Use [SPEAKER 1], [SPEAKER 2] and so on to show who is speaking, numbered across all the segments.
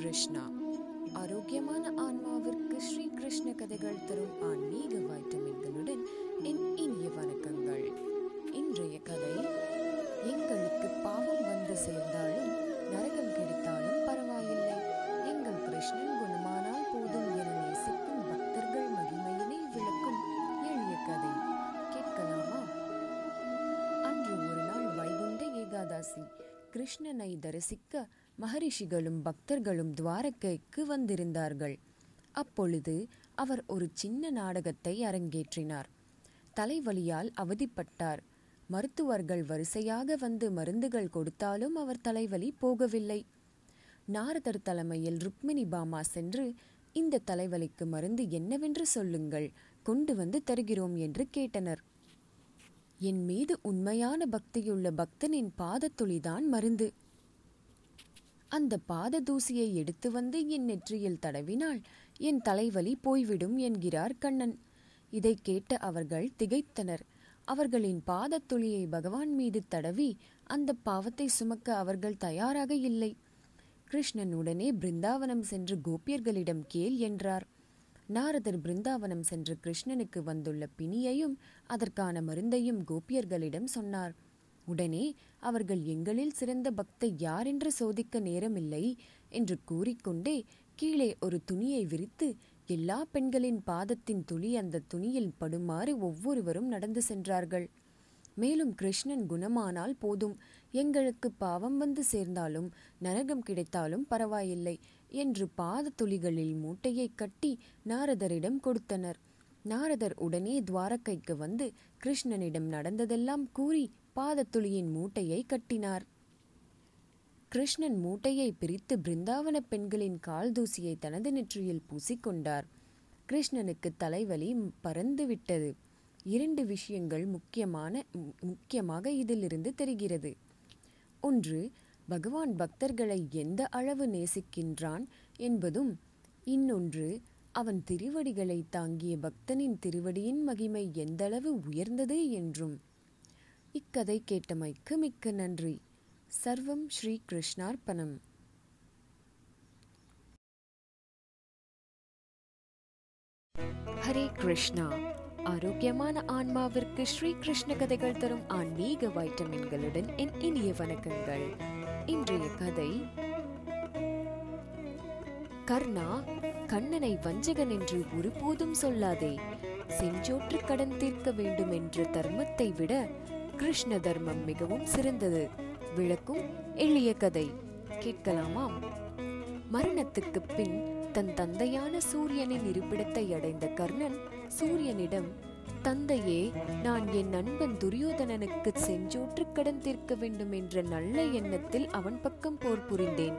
[SPEAKER 1] கிருஷ்ணா. ஆரோக்கியமான ஆன்மாவிற்கு ஸ்ரீ கிருஷ்ண கதைகள் தரும் ஆன்மீக வைட்டமின்களுடன் என் இனிய வணக்கங்கள். இன்றைய கதை எங்களுக்கு பாவம் வந்து சேர்ந்தாலும் நரகம் கிடைத்தாலும் பரவாயில்லை. எங்கள் கிருஷ்ணன் குணமானால் போதும் என நேசிக்கும் பக்தர்கள் மகிமையினை விளக்கும் எளிய கதை. கேட்கலாமா? அன்று ஒரு நாள் வைகுண்ட ஏகாதாசி. கிருஷ்ணனை தரிசிக்க மகரிஷிகளும் பக்தர்களும் துவாரகைக்கு வந்திருந்தார்கள். அப்பொழுது அவர் ஒரு சின்ன நாடகத்தை அரங்கேற்றினார். தலைவலியால் அவதிப்பட்டார். மருத்துவர்கள் வரிசையாக வந்து மருந்துகள் கொடுத்தாலும் அவர் தலைவலி போகவில்லை. நாரதர் தலைமையில் ருக்மிணி பாமா சென்று இந்த தலைவலிக்கு மருந்து என்னவென்று சொல்லுங்கள் கொண்டு வந்து தருகிறோம் என்று கேட்டனர். என் மீது உண்மையான பக்தியுள்ள பக்தனின் பாதத்துளிதான் மருந்து. அந்த பாத தூசியை எடுத்து வந்து என் நெற்றியில் தடவினால் என் தலைவலி போய்விடும் என்கிறார் கண்ணன். இதை கேட்ட அவர்கள் திகைத்தனர். அவர்களின் பாதத்துளியை பகவான் மீது தடவி அந்த பாவத்தை சுமக்க அவர்கள் தயாராக இல்லை. கிருஷ்ணன் உடனே பிருந்தாவனம் சென்று கோபியர்களிடம் கேள் என்றார். நாரதர் பிருந்தாவனம் சென்று கிருஷ்ணனுக்கு வந்துள்ள பிணியையும் அதற்கான மருந்தையும் கோபியர்களிடம் சொன்னார். உடனே அவர்கள் எங்களில் சிறந்த பக்தை யார் என்று சோதிக்க நேரமில்லை என்று கூறிக்கொண்டே கீழே ஒரு துணியை விரித்து எல்லா பெண்களின் பாதத்தின் துளி அந்த துணியில் படுமாறு ஒவ்வொருவரும் நடந்து சென்றார்கள். மேலும் கிருஷ்ணன் குணமானால் போதும் எங்களுக்கு பாவம் வந்து சேர்ந்தாலும் நரகம் கிடைத்தாலும் பரவாயில்லை என்று பாத துளிகளில் மூட்டையை கட்டி நாரதரிடம் கொடுத்தனர். நாரதர் உடனே துவாரகைக்கு வந்து கிருஷ்ணனிடம் நடந்ததெல்லாம் கூறி பாதத்துளியின் மூட்டையை கட்டினார். கிருஷ்ணன் மூட்டையை பிரித்து பிருந்தாவன பெண்களின் கால் தூசியை தனது நெற்றியில் பூசிக்கொண்டார் கிருஷ்ணனுக்கு தலைவலி பறந்து விட்டது. இரண்டு விஷயங்கள் முக்கியமான முக்கியமாக இதிலிருந்து தெரிகிறது. ஒன்று பகவான் பக்தர்களை எந்த அளவு நேசிக்கின்றான் என்பதும் இன்னொன்று அவன் திருவடிகளை தாங்கிய பக்தனின் திருவடியின் மகிமை எந்தளவு உயர்ந்தது என்றும். இக்கதை கேட்டமைக்கு மிக்க நன்றி. சர்வம் ஸ்ரீ கிருஷ்ணார்ப்பணம் ஹரே கிருஷ்ணா. ஆரோக்கியமான ஆன்மாவிற்கு ஸ்ரீ கிருஷ்ண கதைகள் தரும் ஆன்மீக வைட்டமின்களுடன் என் இனிய வணக்கங்கள். இன்றைய கதை கர்ணா கண்ணனை வஞ்சகன் என்று ஒருபோதும் சொல்லாதே. செஞ்சோற்று கடன் தீர்க்க வேண்டும் என்ற தர்மத்தை விட கிருஷ்ண தர்மம் மிகவும் சிறந்தது. விளக்கும் எளிய கதை. கேட்கலாமாம்? மரணத்துக்கு பின் தன் தந்தையான சூரியனின் இருப்பிடத்தை அடைந்த கர்ணன் சூரியனிடம் தந்தையே நான் என் நண்பன் துரியோதனனுக்கு செஞ்சோற்று கடன் தீர்க்க வேண்டும் என்ற நல்ல எண்ணத்தில் அவன் பக்கம் போர் புரிந்தேன்.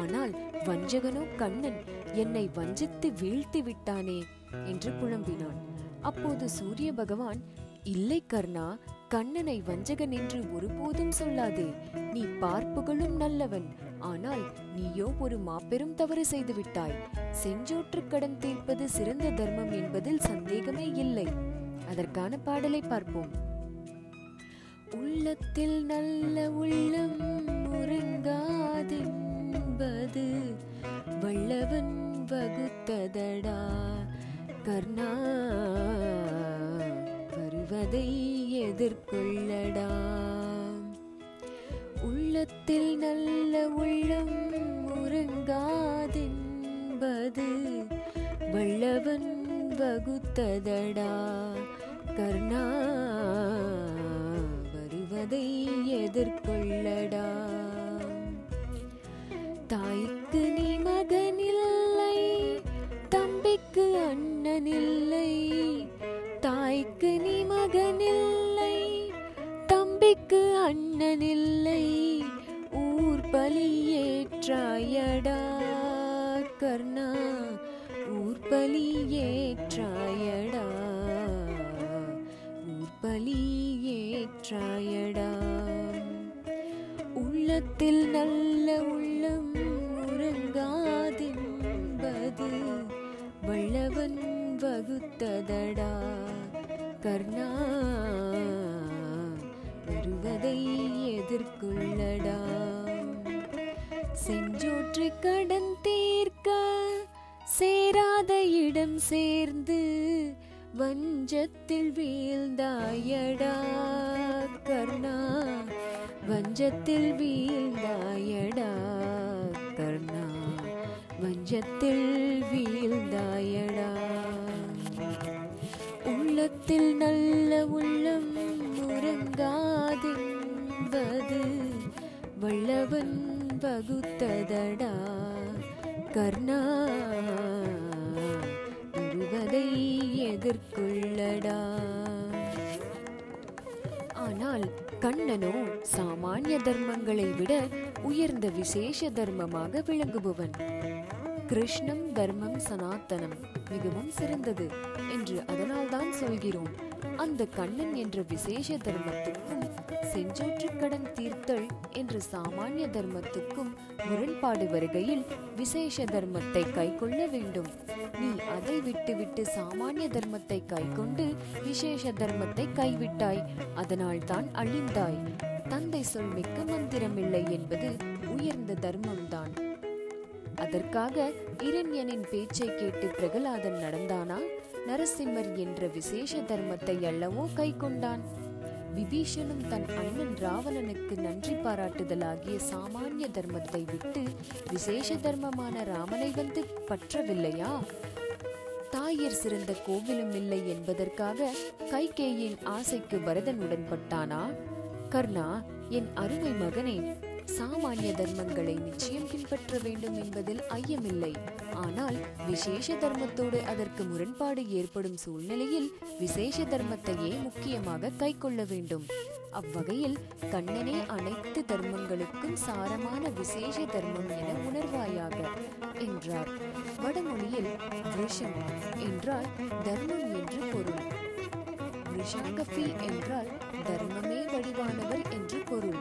[SPEAKER 1] ஆனால் வஞ்சகனோ கண்ணன் என்னை வஞ்சித்து வீழ்த்தி விட்டானே என்று புலம்பினான். அப்போது சூரிய பகவான் இல்லை கர்ணா கண்ணனை வஞ்சகன் என்று ஒருபோதும் சொல்லாதே. நீ பார்ப்புகளும் நல்லவன். ஆனால் நீயோ ஒரு மாபெரும் தவறு செய்து விட்டாய். செஞ்சோற்று கடன் தீர்ப்பது சிறந்த தர்மம் என்பதில் சந்தேகமே இல்லை. அதற்கான பாடலை பார்ப்போம். உள்ளத்தில் நல்ல உள்ளம் முருங்காதென்பது வல்லவன் வகுத்ததடா. கர்ணா வருவதை எதிர்கொள்ளடா. உள்ளத்தில் நல்ல உள்ளம் முருங்காதென்பது வல்லவன் வகுத்ததடா. கர்ணா வருவதை எதிர்கொள்ளடா தாய்க்கு நீ மகனில்லை தம்பிக்கு அண்ணனில்லை தாய்க்கு நீ மகனில்லை தம்பிக்கு அண்ணனில்லை ஊர் பலியேற்றாயடா கர்ணா ஊர் பலியேற்ற வழியேற்றாயடா. உள்ளத்தில் நல்ல உள்ளம் உறங்காதென்பது வல்லவன் வகுத்ததடா. கர்ணா வருவதை எதிர்கொள்ளடா. செஞ்சோற்று கடன் தீர்க்க சேராத இடம் சேர்ந்து வஞ்சத்தில் வீழ்ந்தாயடா கர்ணா. வஞ்சத்தில் வீழ்ந்தாயடா கர்ணா. வஞ்சத்தில் வீழ்ந்தாயடா. உள்ளத்தில் நல்ல உள்ளம் உறங்காதென்பது வல்லவன் வகுத்ததடா கர்ணா. எதிர் கொள்ளடா ஆனால் கண்ணனோ சாமானிய தர்மங்களை விட உயர்ந்த விசேஷ தர்மமாக விளங்குபவன். கிருஷ்ணம் தர்மம் சனாத்தனம் மிகவும் சிறந்தது என்று அதனால்தான் சொல்கிறோம். அந்த கண்ணன் என்ற விசேஷ தர்மத்துக்கும் செஞ்சோற்றுக்கடன் தீர்த்தல் என்ற சாமானிய தர்மத்துக்கும் முரண்பாடு வருகையில் விசேஷ தர்மத்தை கைக்கொள்ள வேண்டும். நீ அதை விட்டுவிட்டு சாமானிய தர்மத்தை கைக்கொண்டு விசேஷ தர்மத்தை கைவிட்டாய். அதனால் தான் அழிந்தாய். தந்தை சொல் மிக்க மந்திரமில்லை என்பது உயர்ந்த தர்மம்தான். அதற்காக இரண்யனின் பேச்சை கேட்டு பிரகலாதன் நடந்தானா? நரசிம்மர் என்ற விசேஷ தர்மத்தை அல்லவோ கை கொண்டான் விபீஷனும் தன் அண்ணன் ராவணனுக்கு நன்றி பாராட்டுதலாகிய சாமானிய தர்மத்தை விட்டு விசேஷ தர்மமான ராமனை வந்து பற்றவில்லையா? தாயர் சிறந்த கோவிலும் இல்லை என்பதற்காக கைகேயின் ஆசைக்கு பரதன் உடன்பட்டானா? கர்ணா என் அருமை மகனே சாமானிய தர்மங்களை நிச்சயம் பின்பற்ற வேண்டும் என்பதில் ஐயமில்லை. ஆனால் விசேஷ தர்மத்தோடு அதற்கு முரண்பாடு ஏற்படும் சூழ்நிலையில் விசேஷ தர்மத்தையே முக்கியமாக கைக்கொள்ள வேண்டும். அவ்வகையில் கண்ணனே அனைத்து தர்மங்களுக்கும் சாரமான விசேஷ தர்மம் என உணர்வாயாக என்றார். வடமொழியில் விஷம் என்றால் தர்மம் என்று பொருள். விஷாகபி என்றால் தர்மமே வடிவானவர் என்று பொருள்.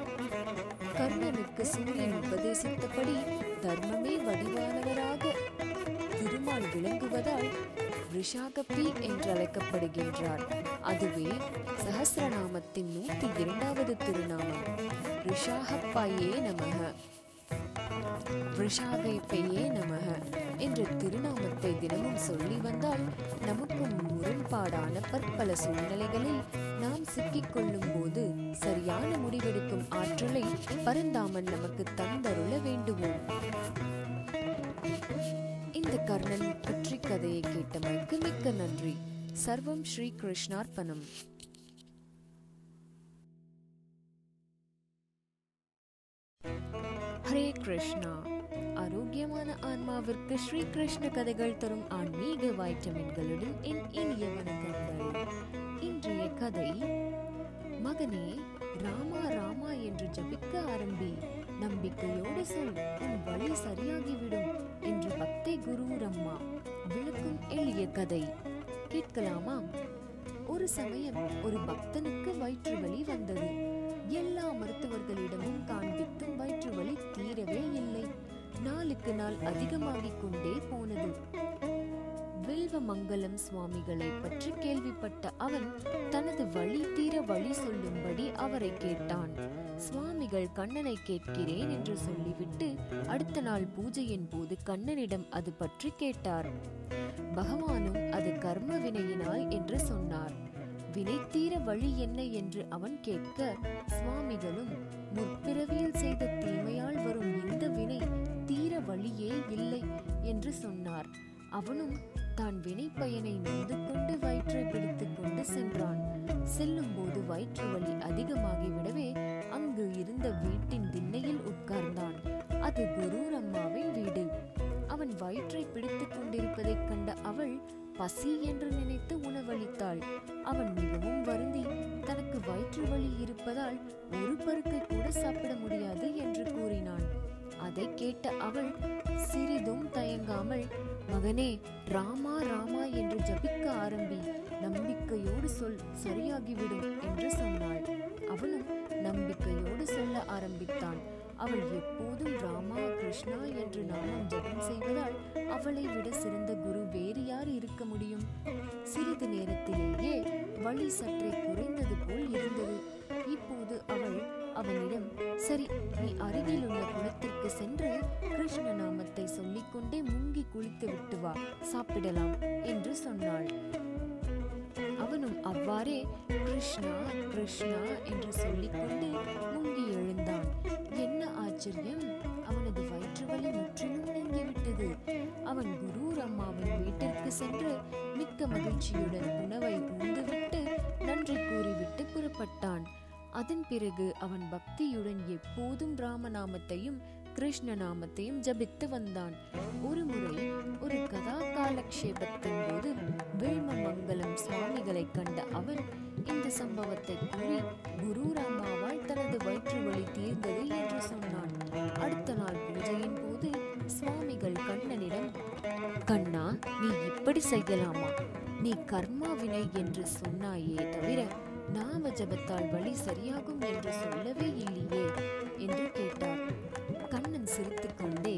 [SPEAKER 1] கர்ணனுக்கு உபதேசித்தபடி தர்மமே வடிவானவராக. திருமால் விளங்குவதால் ரிஷாகபி என்றழைக்கப்படுகின்றார். அதுவே சகசிரநாமத்தின் நூத்தி இரண்டாவது திருநாமம். ரிஷாகப்பாயே நமக. ரிஷாகைப்பையே நமக என்ற திருநாமத்தை தினமும் சொல்லி வந்தால் நமக்கும் முரண்பாடான பற்பல சூழ்நிலைகளில் நாம் சிக்கிக்கொள்ளும் போது சரியான முடிவெடு பரந்தாமன் நமக்கு தந்தருள வேண்டுவோம் இந்த கர்ணன் பற்றி கதையை கேட்டமைக்கு மிக்க நன்றி. சர்வம் ஸ்ரீ கிருஷ்ணார்ப்பணம் ஹரே கிருஷ்ணா. ஆரோக்கியமான ஆன்மாவிற்கு ஸ்ரீ கிருஷ்ண கதைகள் தரும் ஆன்மீக வைட்டமின்களுடன் என் இனிய வணக்கங்கள். இன்றைய கதை நம்பிக்கையோடு சொல் உன் வழி சரியாகிவிடும் என்று பக்தை குரு அம்மா விளக்கும் எளிய கதை. கேட்கலாமா? ஒரு சமயம் ஒரு பக்தனுக்கு வயிற்று வலி வந்தது. எல்லா மருத்துவர்களிடமும் காண்பித்தும் வயிற்று வலி தீரவே இல்லை. நாளுக்கு நாள் அதிகமாகிக் கொண்டே போனது. வில்வமங்கலம் சுவாமிகளை பற்றி கேள்விப்பட்ட அவன் தனது வழி தீர வழி சொல்லும்படி அவரை கேட்டான். சுவாமிகள் கண்ணனை கேட்கிறேன் என்று சொல்லிவிட்டு அடுத்த நாள் பூஜையின் போது கண்ணனிடம் அது பற்றி கேட்டார். பகவானும் அது கர்ம வினையினால் என்று சொன்னார். வினை தீர வழி என்ன என்று அவன் கேட்க சுவாமிகளும் முற்பிறவியில் செய்த தீமையால் வரும் இந்த வினை தீர வழியே இல்லை என்று சொன்னார். அவனும் தான் வினை பயனை நொந்து கொண்டு வயிற்றை பிடித்துக் கொண்டு சென்றான். செல்லும் போது வயிற்று வலி அதிகமாகிவிடவே இருந்த வீட்டின் திண்ணையில் உட்கார்ந்தான். அது குரூர் அம்மாவின் வீடு. அவன் வயிற்றை பிடித்துக் கொண்டிருப்பதைக் கண்ட அவள் பசி என்று நினைத்து உணவளித்தாள். அவன் மிகவும் வருந்தி தனக்கு வயிற்று வலி இருப்பதால் ஒரு பருக்கை கூட சாப்பிட முடியாது என்று கூறினான். அதை கேட்ட அவள் சிறிதும் தயங்காமல் மகனே ராமா ராமா என்று ஜபிக்க ஆரம்பி நம்பிக்கையோடு சொல் சரியாகிவிடும் என்று சொன்னாள். அவனும் நம்பிக்கையோடு சொல்ல ஆரம்பித்தான். அவள் எப்போதும் ராமா கிருஷ்ணா என்று நாமம் ஜபம் செய்வதால் அவளை விட சிறந்த குரு வேறு யார் இருக்க முடியும்? சிறிது நேரத்திலேயே வழி சற்றே குறைந்தது போல் இருந்தது. இப்போது அவள் அவனிடம் சரி நீ அருகில் உள்ள குளத்திற்கு சென்று கிருஷ்ண நாமத்தை சொல்லிக்கொண்டே முங்கி குளித்து விட்டு வா சாப்பிடலாம் என்று சொன்னாள். அவனும் அவ்வாறே கிருஷ்ணா கிருஷ்ணா என்று சொல்லிக்கொண்டு முங்கி எழுந்தான். என்ன ஆச்சரியம்! அவனது வயிற்று வலி முற்றிலும் நீங்கிவிட்டது. அவன் குரூர் அம்மாவின் வீட்டிற்கு சென்று மிக்க மகிழ்ச்சியுடன் உணவை உண்டுவிட்டு நன்றி கூறிவிட்டு புறப்பட்டான். அதன் பிறகு அவன் பக்தியுடன் எப்போதும் ராமநாமத்தையும் கிருஷ்ண நாமத்தையும் ஜபித்து வந்தான். ஒரு முறை ஒரு கதா காலக்ஷேபத்தின் போது வேள்மமங்கலம் சுவாமிகளை கண்ட அவன் இந்த சம்பவத்தை கூறி குரு ராமாவால் தனது வயிற்று வழி தீர்ந்தது என்று சொன்னான். அடுத்த நாள் பூஜையின் போது சுவாமிகள் கண்ணனிடம் கண்ணா நீ இப்படி செய்யலாமா? நீ கர்மா வினை என்று சொன்னாயே தவிர நாம ஜபத்தால் வழி சரியாகும் என்று சொல்லவே இல்லையே என்று கேட்டார். சிரித்துக்கொண்டே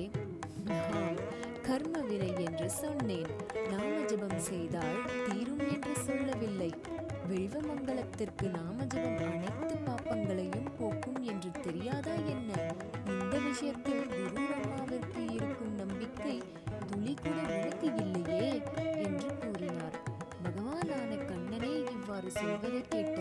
[SPEAKER 1] கர்ம என்று சொன்னேன். நாம ஜபம் செய்தால் தீரும் என்று சொல்லவில்லை. வில்வமங்கலத்திற்கு நாமஜபம் அனைத்து பாப்பங்களையும் போக்கும் என்று தெரியாதா என்ன? இந்த விஷயத்தில் குரு ரம்மாவிற்கு இருக்கும் நம்பிக்கை துளி கூட உனக்கு இல்லையே என்று கூறினார். பகவானான கண்ணனே இவ்வாறு சொல்வதை கேட்ட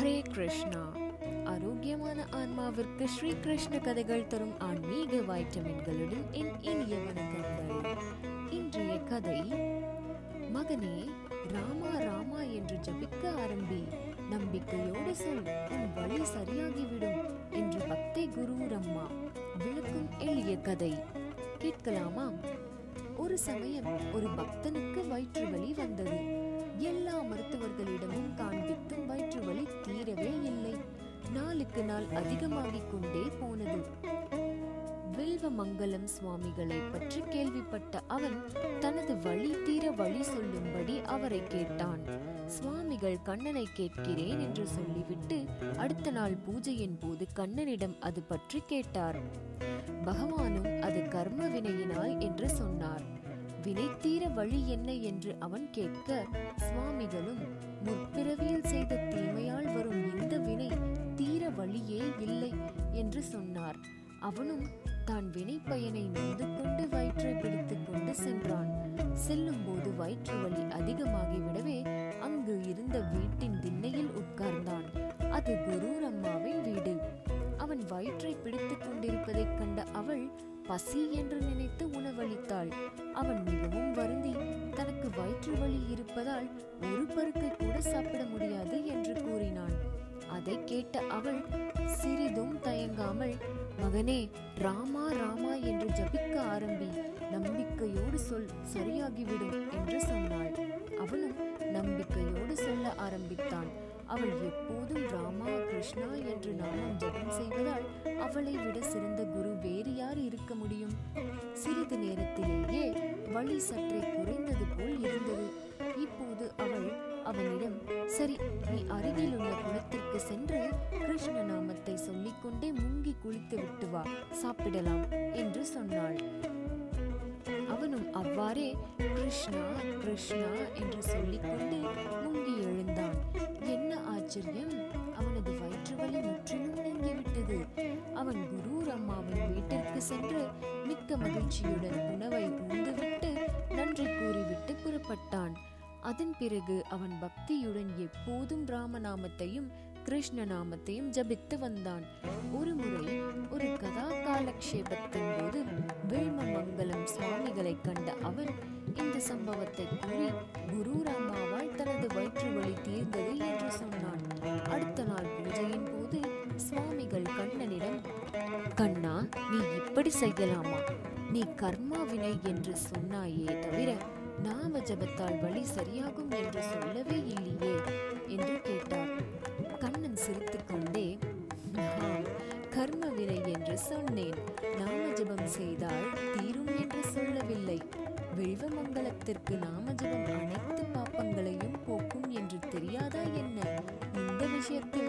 [SPEAKER 1] ஹரே கிருஷ்ணா. ஆரோக்கியமான ஆன்மாவிற்கு ஸ்ரீ கிருஷ்ண கதைகள் தரும் ஆன்மீக வைட்டமின்களுடன் என் இனிய வணக்கங்கள். இன்றைய கதை மகனே ராமா ராமா என்று ஜபிக்க ஆரம்பி நம்பிக்கையோடு சொல் உன் வழி சரியாகிவிடும் என்று பக்தி குரு ரம்மா விளக்கும் எளிய கதை. கேட்கலாமா? ஒரு சமயம் ஒரு பக்தனுக்கு வயிற்று வலி வந்தது. எல்லா மருத்துவர்களிடமும் காண்பித்தும் வயிற்று வலி தீரவே இல்லை. நாளுக்கு நாள் அதிகமாகிக் கொண்டே போனது. வில்வமங்கலம் சுவாமிகளை பற்றி கேள்விப்பட்ட அவன் தனது வழி தீர வழி சொல்லும்படி அவரை கேட்டான். சுவாமிகள் கண்ணனை கேட்கிறேன் என்று சொல்லிவிட்டு அடுத்த நாள் பூஜையின் போது கண்ணனிடம் அது பற்றி கேட்டார். பகவானும் அது கர்ம வினையினால் என்று சொன்னார். வினை தீர வழி என்ன என்று அவன் கேட்க சுவாமிகளும் முற்பிறவியில் செய்த தீமையால் வரும் இந்த வினை தீர வழியே இல்லை என்று சொன்னார். அவனும் தான் வினை பயனை நொந்து கொண்டு வயிற்றை பிடித்துக் கொண்டு சென்றான். செல்லும் போது வயிற்று வலி அதிகமாகிவிடவே அங்கு இருந்த வீட்டின் திண்ணையில் உட்கார்ந்தான். அது குரூர் அம்மாவின் வீடு. அவன் வயிற்றை பிடித்துக் கொண்டிருப்பதைக் கண்ட அவள் பசி என்று நினைத்து உணவளித்தாள். அவன் மிகவும் வருந்தி தனக்கு வயிற்று வலி இருப்பதால் ஒரு பருக்கை கூட சாப்பிட முடியாது என்று கூறினான். அதை கேட்ட அவள் சிறிதும் தயங்காமல் மகனே ராமா ராமா என்று ஜபிக்க ஆரம்பி நம்பிக்கையோடு சொல் சரியாகிவிடும் என்று சொன்னாள். அவனும் நம்பிக்கையோடு சொல்ல ஆரம்பித்தான் அவள் எப்போதும் ராமா கிருஷ்ணா என்று நாமம் ஜபம் செய்வதால் அவளை விட சிறந்த குரு வேறு யார் இருக்க முடியும்? சிறிது நேரத்திலேயே வழி சற்றே குறைந்தது போல் இருந்தது. இப்போது அவள் அவனிடம் சரி நீ அருகில் உள்ள குளத்திற்கு சென்று கிருஷ்ண நாமத்தை சொல்லிக்கொண்டே முங்கி குளித்து விட்டு வா சாப்பிடலாம் என்று சொன்னாள். அவனும் அவ்வாறே கிருஷ்ணா கிருஷ்ணா என்று சொல்லிக்கொண்டு முங்கி எழுந்தான். ஆச்சரியம். அவனது வயிற்று வலி முற்றிலும் நீங்கிவிட்டது. அவன் குரூர் அம்மாவின் வீட்டிற்கு சென்று மிக்க மகிழ்ச்சியுடன் உணவை உண்டுவிட்டு நன்றி கூறிவிட்டு புறப்பட்டான். அதன் பிறகு அவன் பக்தியுடன் எப்போதும் ராமநாமத்தையும் கிருஷ்ண நாமத்தையும் ஜபித்து வந்தான். ஒரு முறை ஒரு கதா காலக்ஷேபத்தின் போது வேள்மமங்கலம் சுவாமிகளை கண்ட அவன் இந்த சம்பவத்தை கூறி குரு ராமாவால் தனது வயிற்று வழி தீர்ந்தது என்று சொன்னான் அடுத்த நாள் பூஜையின் போது சுவாமிகள் கண்ணனிடம் கண்ணா நீ இப்படி செய்யலாமா? நீ கர்மா வினை என்று சொன்னாயே தவிர நாம ஜபத்தால் வழி சரியாகும் என்று சொல்லவே இல்லையே? என்று கேட்டார். கண்ணன் சிரித்து கொண்டே கர்ம வினை என்று சொன்னேன். நாம ஜபம் செய்தால் தீரும் என்று சொல்லவில்லை. வில்வமங்கலத்திற்கு நாம ஜபம் அனைத்து பாப்பங்களையும் போக்கும் என்று